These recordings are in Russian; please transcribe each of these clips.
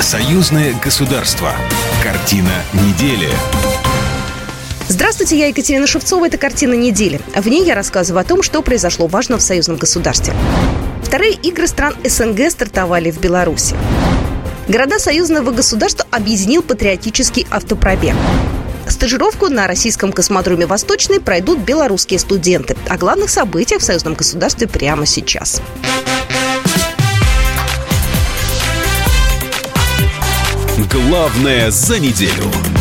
Союзное государство. Картина недели. Здравствуйте, я Екатерина Шевцова. Это «Картина недели». В ней я рассказываю о том, что произошло важно в союзном государстве. Вторые игры стран СНГ стартовали в Беларуси. Города союзного государства объединил патриотический автопробег. Стажировку на российском космодроме «Восточный» пройдут белорусские студенты. О главных событиях в союзном государстве прямо сейчас. Главное за неделю.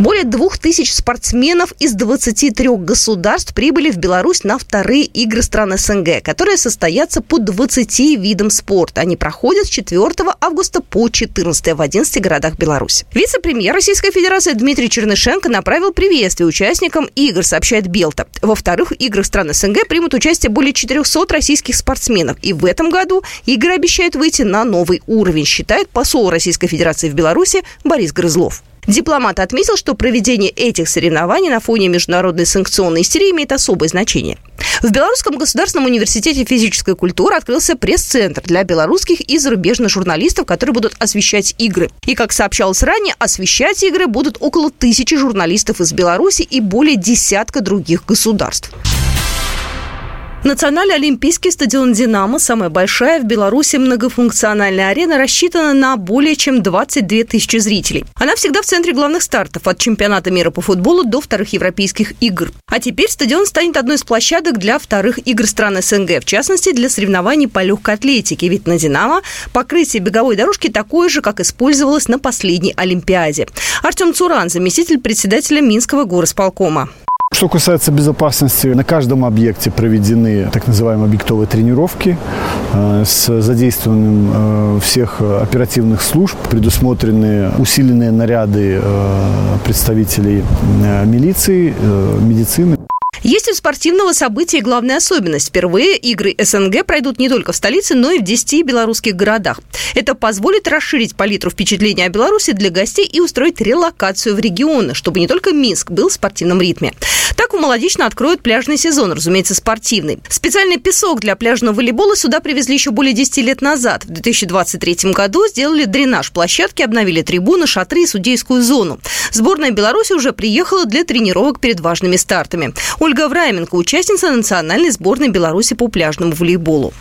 Более двух тысяч спортсменов из 23 государств прибыли в Беларусь на вторые игры стран СНГ, которые состоятся по 20 видам спорта. Они проходят с 4 августа по 14 в 11 городах Беларуси. Вице-премьер Российской Федерации Дмитрий Чернышенко направил приветствие участникам игр, сообщает Белта. Во вторых играх стран СНГ примут участие более 400 российских спортсменов. И в этом году игры обещают выйти на новый уровень, считает посол Российской Федерации в Беларуси Борис Грызлов. Дипломат отметил, что проведение этих соревнований на фоне международной санкционной истерии имеет особое значение. В Белорусском государственном университете физической культуры открылся пресс-центр для белорусских и зарубежных журналистов, которые будут освещать игры. И, как сообщалось ранее, освещать игры будут около тысячи журналистов из Беларуси и более десятка других государств. Национальный олимпийский стадион «Динамо», самая большая в Беларуси многофункциональная арена, рассчитана на более чем 22 тысячи зрителей. Она всегда в центре главных стартов от чемпионата мира по футболу до вторых европейских игр. А теперь стадион станет одной из площадок для вторых игр стран СНГ, в частности, для соревнований по легкой атлетике. Ведь на «Динамо» покрытие беговой дорожки такое же, как использовалось на последней Олимпиаде. Артем Цуран, заместитель председателя Минского горосполкома. Что касается безопасности, на каждом объекте проведены так называемые объектовые тренировки э, с задействованием э, всех оперативных служб. Предусмотрены усиленные наряды э, представителей милиции, медицины. Есть у спортивного события главная особенность. Впервые игры СНГ пройдут не только в столице, но и в 10 белорусских городах. Это позволит расширить палитру впечатлений о Беларуси для гостей и устроить релокацию в регионы, чтобы не только Минск был в спортивном ритме. Так у Молодечно откроют пляжный сезон, разумеется, спортивный. Специальный песок для пляжного волейбола сюда привезли еще более 10 лет назад. В 2023 году сделали дренаж площадки, обновили трибуны, шатры и судейскую зону. Сборная Беларуси уже приехала для тренировок перед важными стартами. Ольга Враменко, участница национальной сборной Беларуси по пляжному волейболу.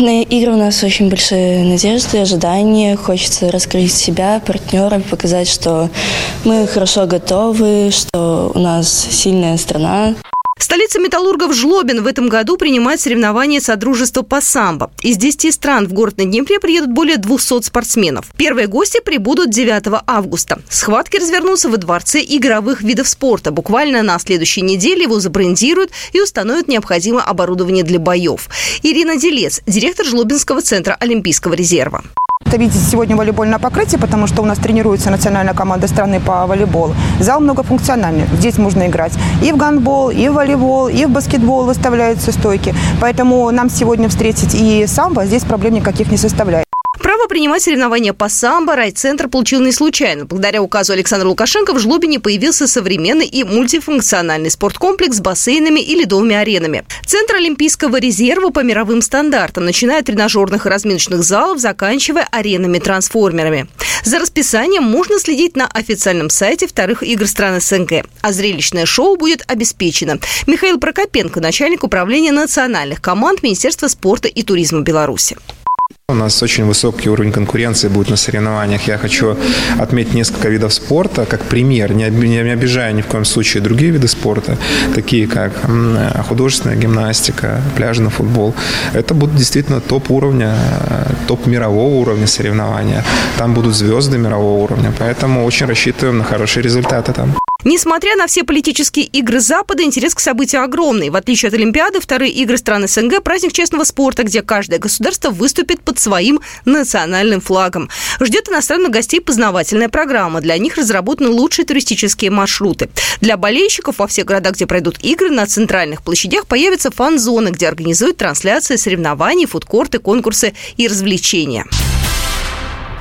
На игры у нас очень большие надежды, ожидания. Хочется раскрыть себя, партнеров, показать, что мы хорошо готовы, что у нас сильная страна. Столица металлургов Жлобин в этом году принимает соревнования Содружества по самбо. Из 10 стран в город на Днепре приедут более 200 спортсменов. Первые гости прибудут 9 августа. Схватки развернутся во Дворце игровых видов спорта. Буквально на следующей неделе его забрендируют и установят необходимое оборудование для боев. Ирина Делец, директор Жлобинского центра Олимпийского резерва. Это видите сегодня волейбольное покрытие, потому что у нас тренируется национальная команда страны по волейболу. Зал многофункциональный. Здесь можно играть и в гандбол, и в волейбол, и в баскетбол выставляются стойки. Поэтому нам сегодня встретить и самбо здесь проблем никаких не составляет. Право принимать соревнования по самбо райцентр получил не случайно. Благодаря указу Александра Лукашенко в Жлобине появился современный и мультифункциональный спорткомплекс с бассейнами и ледовыми аренами. Центр Олимпийского резерва по мировым стандартам, начиная от тренажерных и разминочных залов, заканчивая аренами-трансформерами. За расписанием можно следить на официальном сайте вторых игр стран СНГ. А зрелищное шоу будет обеспечено. Михаил Прокопенко, начальник управления национальных команд Министерства спорта и туризма Беларуси. У нас очень высокий уровень конкуренции будет на соревнованиях. Я хочу отметить несколько видов спорта как пример, не обижая ни в коем случае другие виды спорта, такие как художественная гимнастика, пляжный футбол. Это будут действительно топ уровня, топ мирового уровня соревнования. Там будут звезды мирового уровня, поэтому очень рассчитываем на хорошие результаты там. Несмотря на все политические игры Запада, интерес к событию огромный. В отличие от Олимпиады, вторые игры стран СНГ – праздник честного спорта, где каждое государство выступит под своим национальным флагом. Ждет иностранных гостей познавательная программа. Для них разработаны лучшие туристические маршруты. Для болельщиков во всех городах, где пройдут игры, на центральных площадях появятся фан-зоны, где организуют трансляции соревнований, фудкорты, конкурсы и развлечения.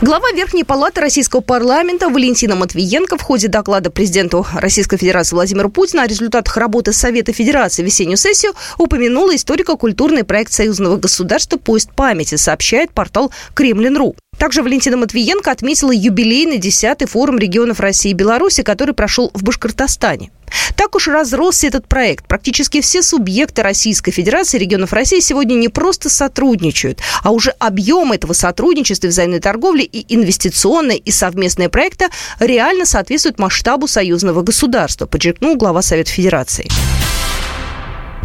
Глава Верхней Палаты Российского парламента Валентина Матвиенко в ходе доклада президенту Российской Федерации Владимиру Путину о результатах работы Совета Федерации в весеннюю сессию упомянула историко-культурный проект союзного государства «Поезд памяти», сообщает портал Кремлин.ру. Также Валентина Матвиенко отметила юбилейный 10-й форум регионов России и Беларуси, который прошел в Башкортостане. Так уж разросся этот проект. Практически все субъекты Российской Федерации регионов России сегодня не просто сотрудничают, а уже объем этого сотрудничества, взаимной торговли и инвестиционные и совместные проекты реально соответствуют масштабу союзного государства, подчеркнул глава Совета Федерации.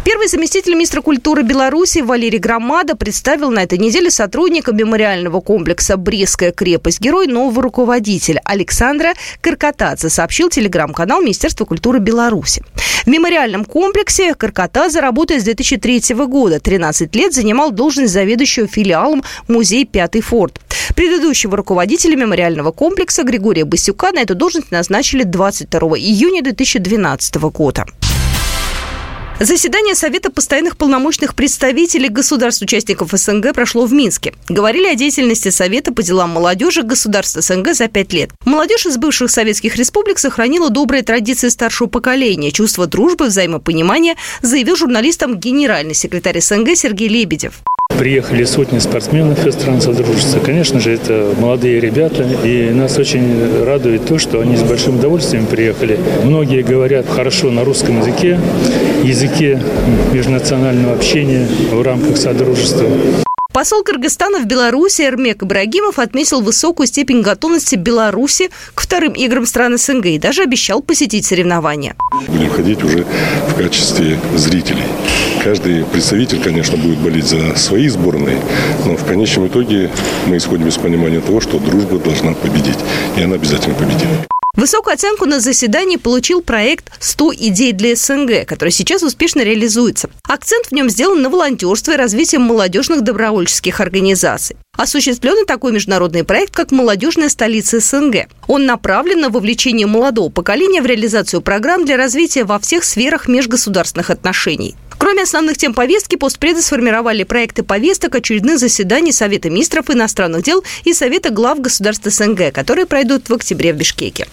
Первый заместитель министра культуры Беларуси Валерий Громада представил на этой неделе сотрудника мемориального комплекса «Брестская крепость» герой нового руководителя Александра Каркатадзе, сообщил телеграм-канал Министерства культуры Беларуси. В мемориальном комплексе Каркатадзе работает с 2003 года. 13 лет занимал должность заведующего филиалом музей «Пятый форт». Предыдущего руководителя мемориального комплекса Григория Басюка на эту должность назначили 22 июня 2012 года. Заседание Совета постоянных полномочных представителей государств-участников СНГ прошло в Минске. Говорили о деятельности Совета по делам молодежи государств СНГ за пять лет. Молодежь из бывших советских республик сохранила добрые традиции старшего поколения, чувство дружбы, взаимопонимания, заявил журналистам генеральный секретарь СНГ Сергей Лебедев. Приехали сотни спортсменов из стран Содружества. Конечно же, это молодые ребята, и нас очень радует то, что они с большим удовольствием приехали. Многие говорят хорошо на русском языке, языке межнационального общения в рамках Содружества. Посол Кыргызстана в Беларуси Эрмек Ибрагимов отметил высокую степень готовности Беларуси к вторым играм стран СНГ и даже обещал посетить соревнования. Будем ходить уже в качестве зрителей. Каждый представитель, конечно, будет болеть за свои сборные, но в конечном итоге мы исходим из понимания того, что дружба должна победить. И она обязательно победит. Высокую оценку на заседании получил проект «100 идей для СНГ», который сейчас успешно реализуется. Акцент в нем сделан на волонтерство и развитие молодежных добровольческих организаций. Осуществлен такой международный проект, как «Молодежная столица СНГ». Он направлен на вовлечение молодого поколения в реализацию программ для развития во всех сферах межгосударственных отношений. Кроме основных тем повестки, постпреды сформировали проекты повесток очередных заседаний Совета министров иностранных дел и Совета глав государств СНГ, которые пройдут в октябре в Бишкеке.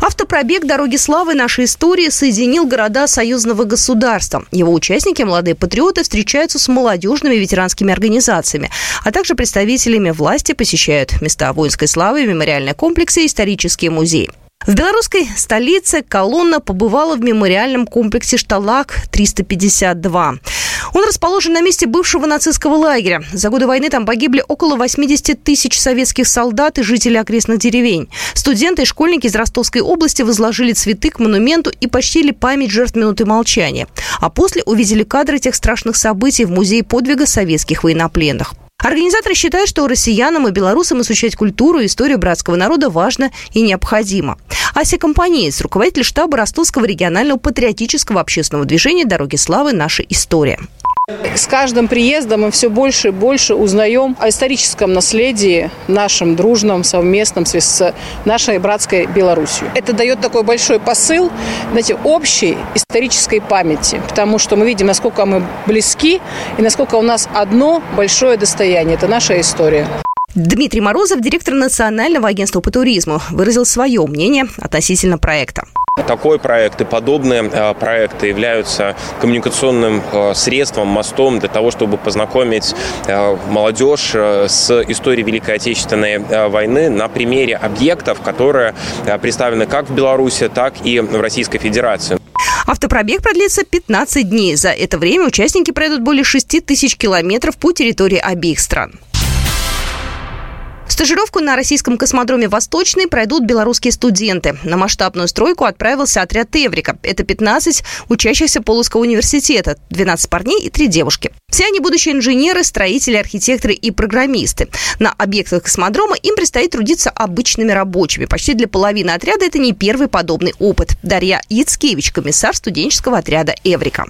Автопробег «Дороги славы. Нашей истории» соединил города союзного государства. Его участники, молодые патриоты, встречаются с молодежными ветеранскими организациями, а также представителями власти посещают места воинской славы, мемориальные комплексы и исторические музеи. В белорусской столице колонна побывала в мемориальном комплексе «Шталак-352». Он расположен на месте бывшего нацистского лагеря. За годы войны там погибли около 80 тысяч советских солдат и жителей окрестных деревень. Студенты и школьники из Ростовской области возложили цветы к монументу и почтили память жертв минуты молчания. А после увидели кадры тех страшных событий в музее подвига советских военнопленных. Организаторы считают, что россиянам и белорусам изучать культуру и историю братского народа важно и необходимо. Ася Компанеец, руководитель штаба Ростовского регионального патриотического общественного движения «Дороги славы. Наша история». С каждым приездом мы все больше и больше узнаем о историческом наследии нашем дружном, совместном с нашей братской Беларусью. Это дает такой большой посыл, знаете, общей исторической памяти, потому что мы видим, насколько мы близки и насколько у нас одно большое достояние. Это наша история. Дмитрий Морозов, директор Национального агентства по туризму, выразил свое мнение относительно проекта. Такой проект и подобные э, проекты являются коммуникационным э, средством, мостом для того, чтобы познакомить э, молодежь с историей Великой Отечественной войны на примере объектов, которые представлены как в Беларуси, так и в Российской Федерации. Автопробег продлится 15 дней. За это время участники пройдут более 6 тысяч километров по территории обеих стран. Стажировку на российском космодроме «Восточный» пройдут белорусские студенты. На масштабную стройку отправился отряд «Эврика». Это 15 учащихся Полоцкого университета, 12 парней и 3 девушки. Все они будущие инженеры, строители, архитекторы и программисты. На объектах космодрома им предстоит трудиться обычными рабочими. Почти для половины отряда это не первый подобный опыт. Дарья Яцкевич, комиссар студенческого отряда «Эврика».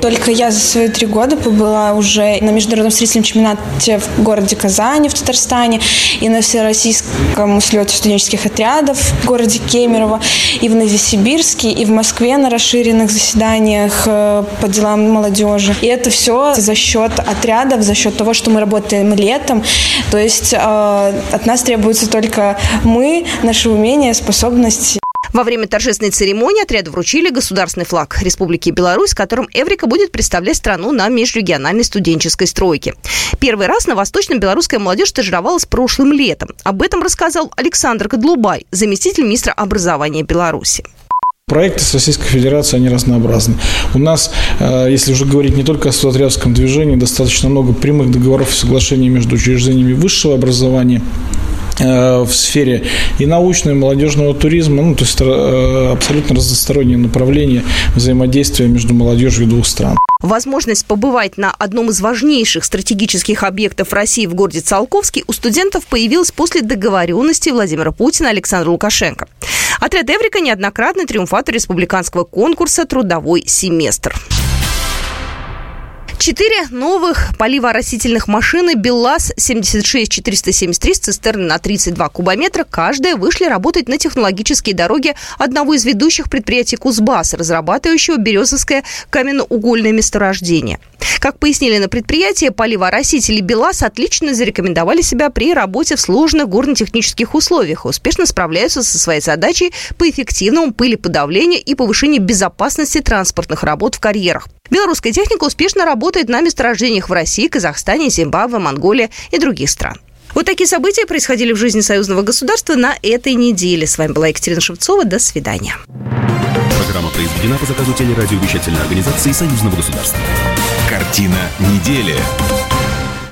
Только я за свои три года побыла уже на международном строительном чемпионате в городе Казани в Татарстане и на всероссийском слете студенческих отрядов в городе Кемерово, и в Новосибирске, и в Москве на расширенных заседаниях э, по делам молодежи. И это все за счет отрядов, за счет того, что мы работаем летом. То есть э, от нас требуется только мы, наше умение, способность Во время торжественной церемонии отряду вручили государственный флаг Республики Беларусь, которым Эврика будет представлять страну на межрегиональной студенческой стройке. Первый раз на Восточном белорусская молодежь стажировалась прошлым летом. Об этом рассказал Александр Кадлубай, заместитель министра образования Беларуси. Проекты с Российской Федерацией, они разнообразны. У нас, э, если уже говорить не только о студотрядском движении, достаточно много прямых договоров и соглашений между учреждениями высшего образования, в сфере и научного, и молодежного туризма, ну, то есть э, абсолютно разностороннее направление взаимодействия между молодежью двух стран. Возможность побывать на одном из важнейших стратегических объектов России в городе Циолковске у студентов появилась после договоренности Владимира Путина Александра Лукашенко. Отряд «Эврика» неоднократный триумфатор республиканского конкурса «Трудовой семестр». Четыре новых поливооросительных машины БелЛАЗ-76-473 с цистерной на 32 кубометра каждая вышли работать на технологические дороги одного из ведущих предприятий Кузбасс, разрабатывающего Березовское каменноугольное месторождение. Как пояснили на предприятии, поливооросители БелАЗ отлично зарекомендовали себя при работе в сложных горно-технических условиях и успешно справляются со своей задачей по эффективному пылеподавлению и повышению безопасности транспортных работ в карьерах. Белорусская техника успешно работает на месторождениях в России, Казахстане, Зимбабве, Монголии и других стран. Вот такие события происходили в жизни союзного государства на этой неделе. С вами была Екатерина Шевцова. До свидания. Программа произведена по заказу телерадиовещательной организации союзного государства. Картина недели.